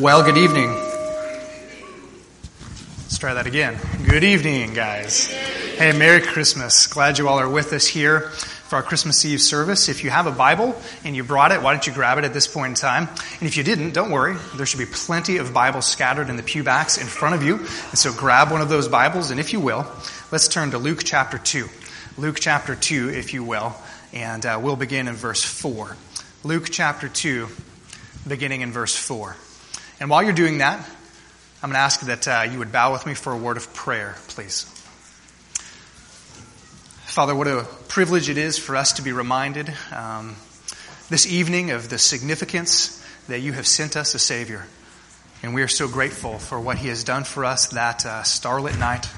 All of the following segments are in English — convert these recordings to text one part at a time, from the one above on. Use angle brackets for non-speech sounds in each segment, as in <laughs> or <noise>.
Well, good evening. Let's try that again. Good evening, guys. Hey, Merry Christmas. Glad you all are with us here for our Christmas Eve service. If you have a Bible and you brought it, why don't you grab it at this point in time? And if you didn't, don't worry. There should be plenty of Bibles scattered in the pew backs in front of you. And so grab one of those Bibles, and if you will, let's turn to Luke chapter 2. Luke chapter 2, if you will, and uh, we'll begin in verse 4. Luke chapter 2, beginning in verse 4. And while you're doing that, I'm going to ask that uh, you would bow with me for a word of prayer, please. Father, what a privilege it is for us to be reminded um, this evening of the significance that you have sent us a Savior. And we are so grateful for what He has done for us that uh, starlit night,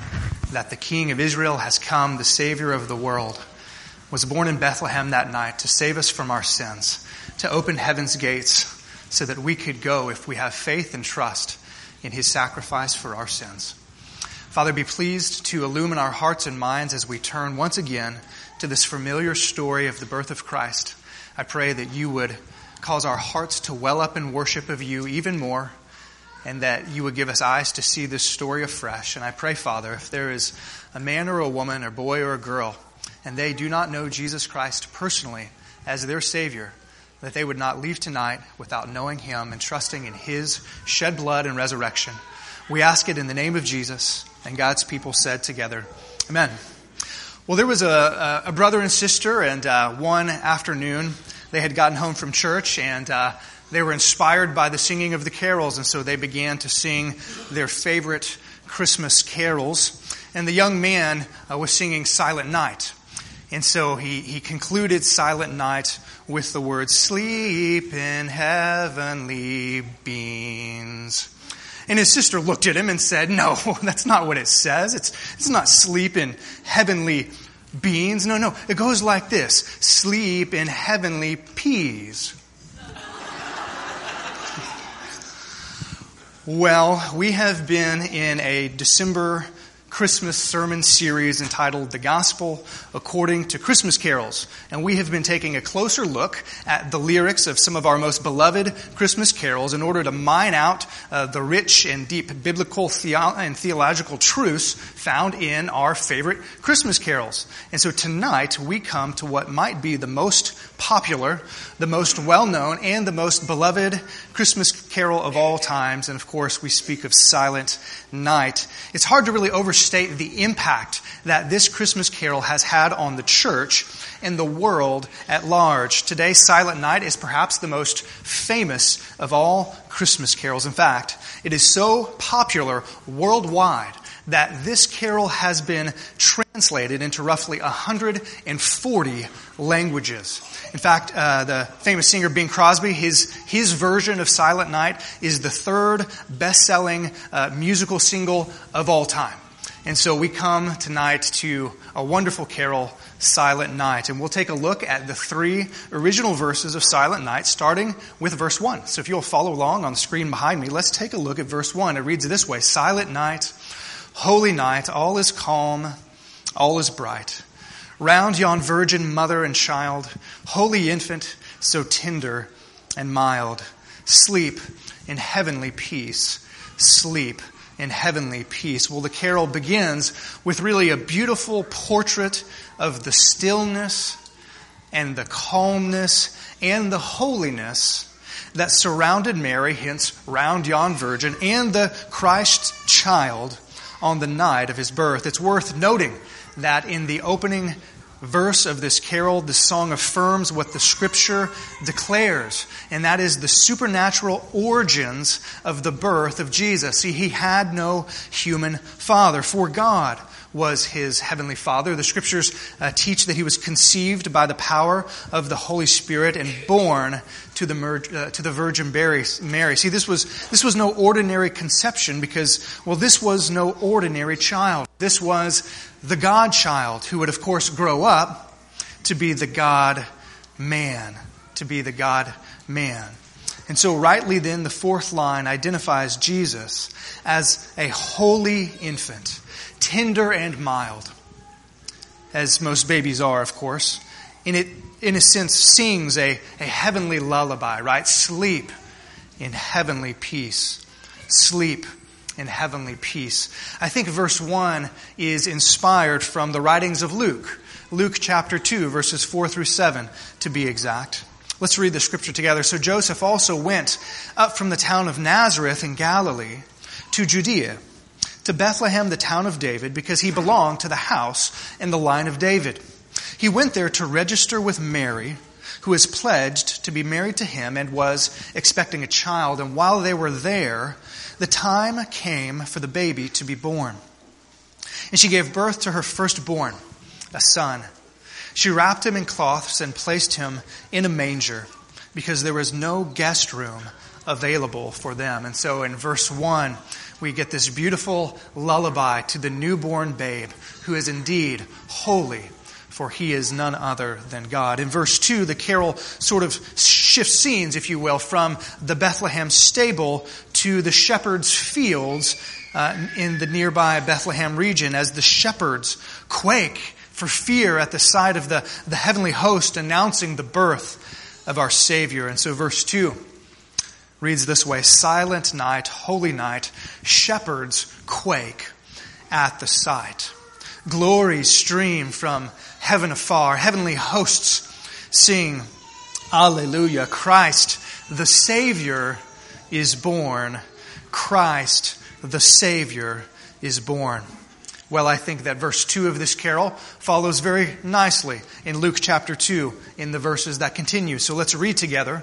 that the King of Israel has come, the Savior of the world, was born in Bethlehem that night to save us from our sins, to open heaven's gates so that we could go if we have faith and trust in his sacrifice for our sins. Father, be pleased to illumine our hearts and minds as we turn once again to this familiar story of the birth of Christ. I pray that you would cause our hearts to well up in worship of you even more, and that you would give us eyes to see this story afresh. And I pray, Father, if there is a man or a woman, or boy or a girl, and they do not know Jesus Christ personally as their Savior, that they would not leave tonight without knowing Him and trusting in His shed blood and resurrection. We ask it in the name of Jesus, and God's people said together, Amen. Well, there was a, a brother and sister, and uh, one afternoon they had gotten home from church, and uh, they were inspired by the singing of the carols, and so they began to sing their favorite Christmas carols. And the young man uh, was singing Silent Night. And so he, he concluded Silent Night with the words, Sleep in heavenly beings. And his sister looked at him and said, No, <laughs> that's not what it says. It's, it's not sleep in heavenly beans. No, no. It goes like this sleep in heavenly peas. <laughs> well, we have been in a December Christmas sermon series entitled The Gospel According to Christmas Carols. And we have been taking a closer look at the lyrics of some of our most beloved Christmas carols in order to mine out uh, the rich and deep biblical theo- and theological truths found in our favorite Christmas carols. And so tonight we come to what might be the most popular, the most well known, and the most beloved Christmas carol of all times. And of course, we speak of Silent Night. It's hard to really overstate the impact that this Christmas carol has had on the church and the world at large. Today, Silent Night is perhaps the most famous of all Christmas carols. In fact, it is so popular worldwide that this carol has been translated into roughly 140 languages. In fact, uh, the famous singer Bing Crosby, his, his version of Silent Night is the third best selling uh, musical single of all time. And so we come tonight to a wonderful carol, Silent Night. And we'll take a look at the three original verses of Silent Night, starting with verse 1. So if you'll follow along on the screen behind me, let's take a look at verse 1. It reads this way Silent night, holy night, all is calm, all is bright. Round yon virgin mother and child, holy infant, so tender and mild. Sleep in heavenly peace. Sleep in heavenly peace. Well, the carol begins with really a beautiful portrait of the stillness and the calmness and the holiness that surrounded Mary, hence round yon virgin, and the Christ child on the night of his birth. It's worth noting that in the opening verse of this carol, the song affirms what the scripture declares, and that is the supernatural origins of the birth of Jesus. See, he had no human father, for God was his heavenly father. The scriptures uh, teach that he was conceived by the power of the Holy Spirit and born to the, uh, to the Virgin Mary. See, this was, this was no ordinary conception because, well, this was no ordinary child. This was the God child who would, of course, grow up to be the God man, to be the God man. And so, rightly then, the fourth line identifies Jesus as a holy infant tender and mild, as most babies are, of course. And it, in a sense, sings a, a heavenly lullaby, right? Sleep in heavenly peace. Sleep in heavenly peace. I think verse 1 is inspired from the writings of Luke. Luke chapter 2, verses 4 through 7, to be exact. Let's read the scripture together. So Joseph also went up from the town of Nazareth in Galilee to Judea, to Bethlehem, the town of David, because he belonged to the house and the line of David. He went there to register with Mary, who was pledged to be married to him and was expecting a child. And while they were there, the time came for the baby to be born. And she gave birth to her firstborn, a son. She wrapped him in cloths and placed him in a manger because there was no guest room available for them. And so in verse 1, we get this beautiful lullaby to the newborn babe who is indeed holy for he is none other than God. In verse 2, the carol sort of shifts scenes, if you will, from the Bethlehem stable to the shepherd's fields uh, in the nearby Bethlehem region as the shepherds quake for fear at the sight of the, the heavenly host announcing the birth of our Savior. And so, verse 2 reads this way Silent night, holy night, shepherds quake at the sight. Glories stream from heaven afar. Heavenly hosts sing, Alleluia. Christ, the Savior, is born. Christ, the Savior, is born. Well, I think that verse 2 of this carol follows very nicely in Luke chapter 2 in the verses that continue. So let's read together,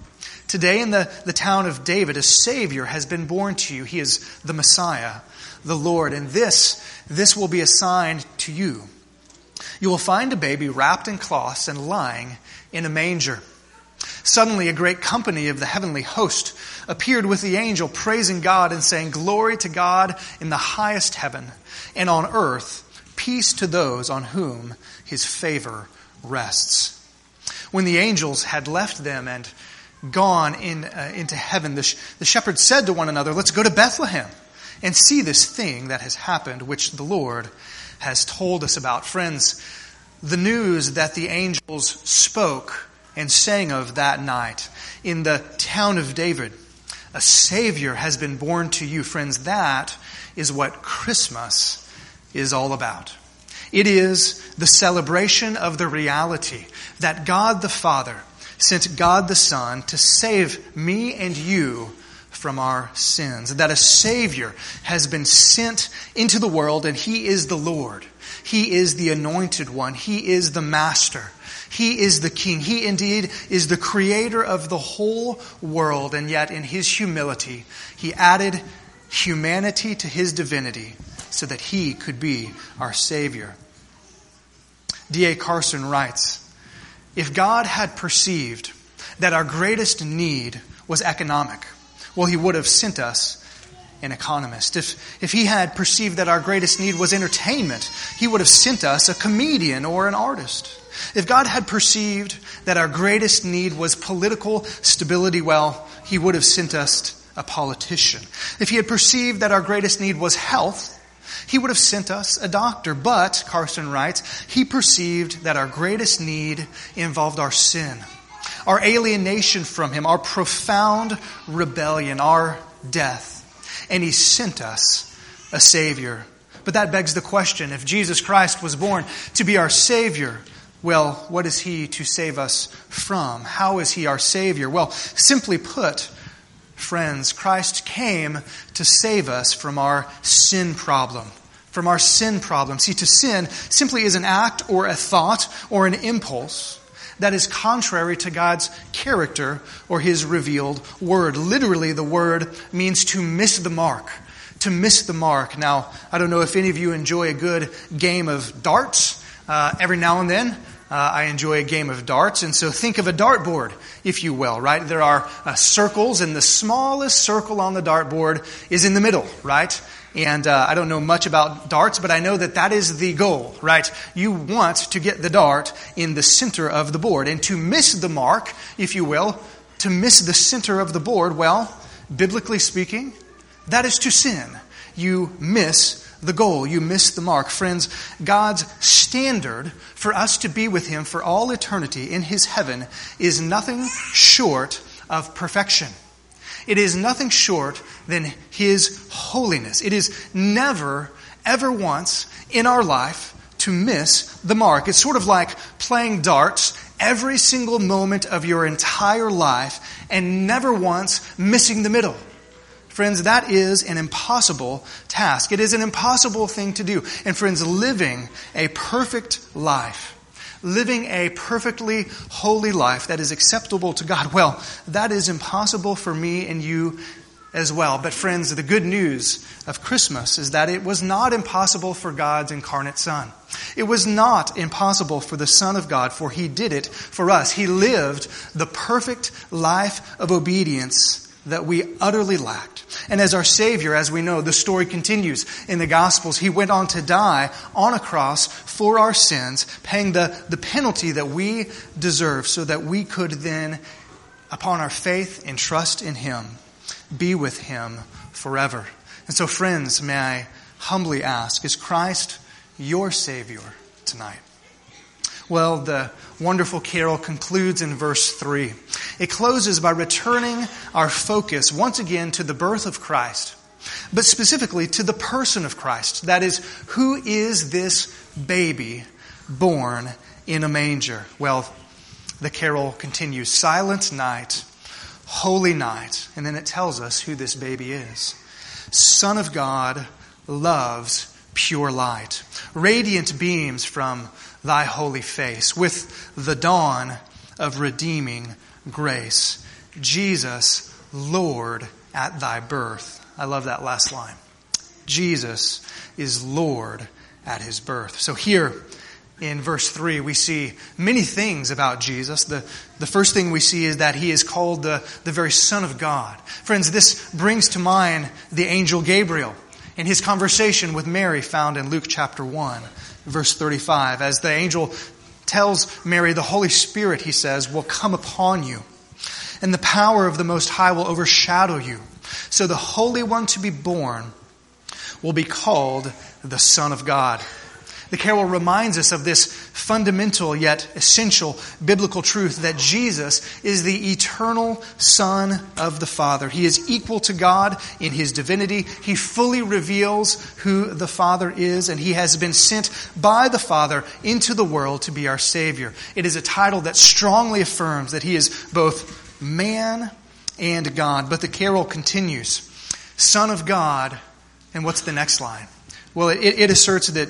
Today in the, the town of David, a Savior has been born to you. He is the Messiah, the Lord. And this, this will be a sign to you. You will find a baby wrapped in cloths and lying in a manger. Suddenly, a great company of the heavenly host appeared with the angel, praising God and saying, Glory to God in the highest heaven, and on earth, peace to those on whom his favor rests. When the angels had left them and gone in, uh, into heaven, the, sh- the shepherds said to one another, Let's go to Bethlehem and see this thing that has happened, which the Lord has told us about. Friends, the news that the angels spoke and sang of that night in the town of David. A Savior has been born to you. Friends, that is what Christmas is all about. It is the celebration of the reality that God the Father sent God the Son to save me and you from our sins. That a Savior has been sent into the world and He is the Lord. He is the anointed one. He is the Master. He is the king. He indeed is the creator of the whole world, and yet in his humility, he added humanity to his divinity so that he could be our Savior. D.A. Carson writes If God had perceived that our greatest need was economic, well, he would have sent us an economist. If, if he had perceived that our greatest need was entertainment, he would have sent us a comedian or an artist. If God had perceived that our greatest need was political stability, well, He would have sent us a politician. If He had perceived that our greatest need was health, He would have sent us a doctor. But, Carson writes, He perceived that our greatest need involved our sin, our alienation from Him, our profound rebellion, our death. And He sent us a Savior. But that begs the question if Jesus Christ was born to be our Savior, well, what is he to save us from? How is he our Savior? Well, simply put, friends, Christ came to save us from our sin problem. From our sin problem. See, to sin simply is an act or a thought or an impulse that is contrary to God's character or his revealed word. Literally, the word means to miss the mark. To miss the mark. Now, I don't know if any of you enjoy a good game of darts. Uh, every now and then, uh, I enjoy a game of darts. And so think of a dartboard, if you will, right? There are uh, circles, and the smallest circle on the dartboard is in the middle, right? And uh, I don't know much about darts, but I know that that is the goal, right? You want to get the dart in the center of the board. And to miss the mark, if you will, to miss the center of the board, well, biblically speaking, that is to sin. You miss the goal. You miss the mark. Friends, God's standard for us to be with Him for all eternity in His heaven is nothing short of perfection. It is nothing short than His holiness. It is never, ever once in our life to miss the mark. It's sort of like playing darts every single moment of your entire life and never once missing the middle. Friends, that is an impossible task. It is an impossible thing to do. And friends, living a perfect life, living a perfectly holy life that is acceptable to God, well, that is impossible for me and you as well. But friends, the good news of Christmas is that it was not impossible for God's incarnate Son. It was not impossible for the Son of God, for He did it for us. He lived the perfect life of obedience that we utterly lacked. And as our Savior, as we know, the story continues in the Gospels. He went on to die on a cross for our sins, paying the, the penalty that we deserve so that we could then, upon our faith and trust in Him, be with Him forever. And so, friends, may I humbly ask, is Christ your Savior tonight? Well, the wonderful carol concludes in verse 3. It closes by returning our focus once again to the birth of Christ, but specifically to the person of Christ. That is, who is this baby born in a manger? Well, the carol continues Silent night, holy night. And then it tells us who this baby is Son of God loves pure light. Radiant beams from thy holy face with the dawn of redeeming grace. Jesus, Lord, at thy birth. I love that last line. Jesus is Lord at his birth. So here in verse 3, we see many things about Jesus. The, the first thing we see is that he is called the, the very Son of God. Friends, this brings to mind the angel Gabriel in his conversation with Mary found in Luke chapter 1 verse 35. As the angel tells Mary, the Holy Spirit, he says, will come upon you, and the power of the Most High will overshadow you. So the Holy One to be born will be called the Son of God. The carol reminds us of this fundamental yet essential biblical truth that Jesus is the eternal Son of the Father. He is equal to God in his divinity. He fully reveals who the Father is, and he has been sent by the Father into the world to be our Savior. It is a title that strongly affirms that he is both man and God. But the carol continues Son of God, and what's the next line? Well, it, it asserts that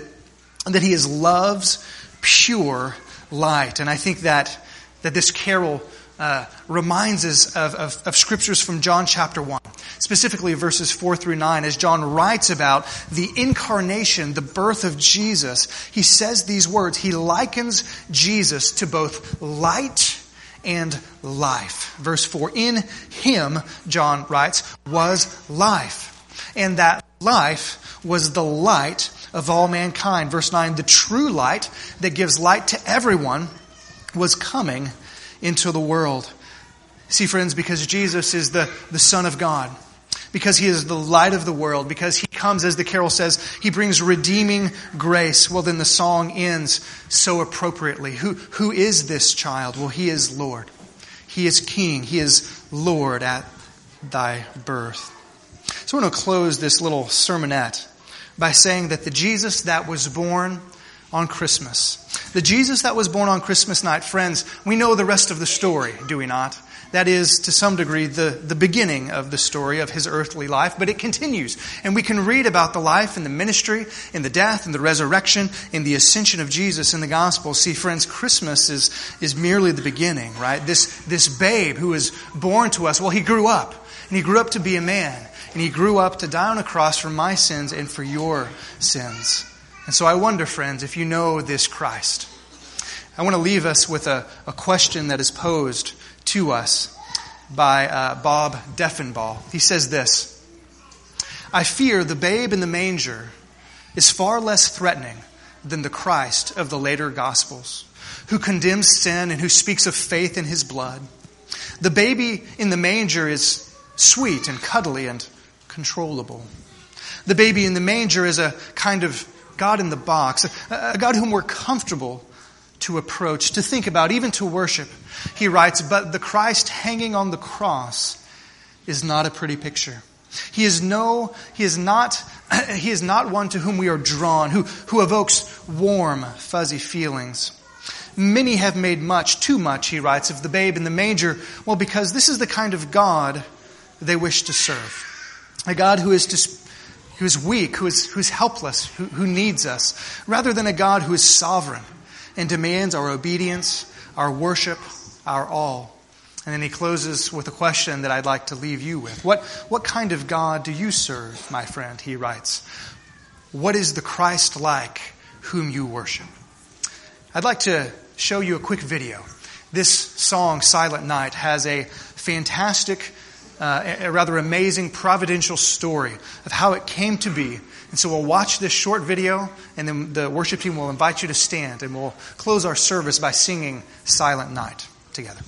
that he is love's pure light. And I think that, that this carol uh, reminds us of, of, of, scriptures from John chapter 1, specifically verses 4 through 9, as John writes about the incarnation, the birth of Jesus. He says these words. He likens Jesus to both light and life. Verse 4 In him, John writes, was life. And that life was the light of all mankind. Verse 9, the true light that gives light to everyone was coming into the world. See, friends, because Jesus is the, the Son of God, because He is the light of the world, because He comes, as the carol says, He brings redeeming grace. Well, then the song ends so appropriately. Who, who is this child? Well, He is Lord. He is King. He is Lord at thy birth. So I want to close this little sermonette by saying that the Jesus that was born on Christmas, the Jesus that was born on Christmas night, friends, we know the rest of the story, do we not? That is, to some degree, the, the beginning of the story of his earthly life, but it continues. And we can read about the life and the ministry and the death and the resurrection and the ascension of Jesus in the gospel. See, friends, Christmas is, is merely the beginning, right? This, this babe who is born to us, well, he grew up. And he grew up to be a man. And he grew up to die on a cross for my sins and for your sins. And so I wonder, friends, if you know this Christ. I want to leave us with a, a question that is posed to us by uh, Bob Deffinbaugh. He says this I fear the babe in the manger is far less threatening than the Christ of the later Gospels, who condemns sin and who speaks of faith in his blood. The baby in the manger is sweet and cuddly and controllable. The baby in the manger is a kind of God in the box, a, God whom we're comfortable to approach, to think about, even to worship. He writes, But the Christ hanging on the cross is not a pretty picture. He is no, he is not, <clears throat> he is not one to whom we are drawn, who, who evokes warm, fuzzy feelings. Many have made much, too much, he writes, of the babe in the manger. Well, because this is the kind of God they wish to serve. A God who is, dis- who is weak, who is, who is helpless, who, who needs us, rather than a God who is sovereign and demands our obedience, our worship, our all. And then he closes with a question that I'd like to leave you with. What, what kind of God do you serve, my friend? He writes. What is the Christ like whom you worship? I'd like to show you a quick video. This song, Silent Night, has a fantastic, uh, a rather amazing providential story of how it came to be. And so we'll watch this short video, and then the worship team will invite you to stand, and we'll close our service by singing Silent Night together.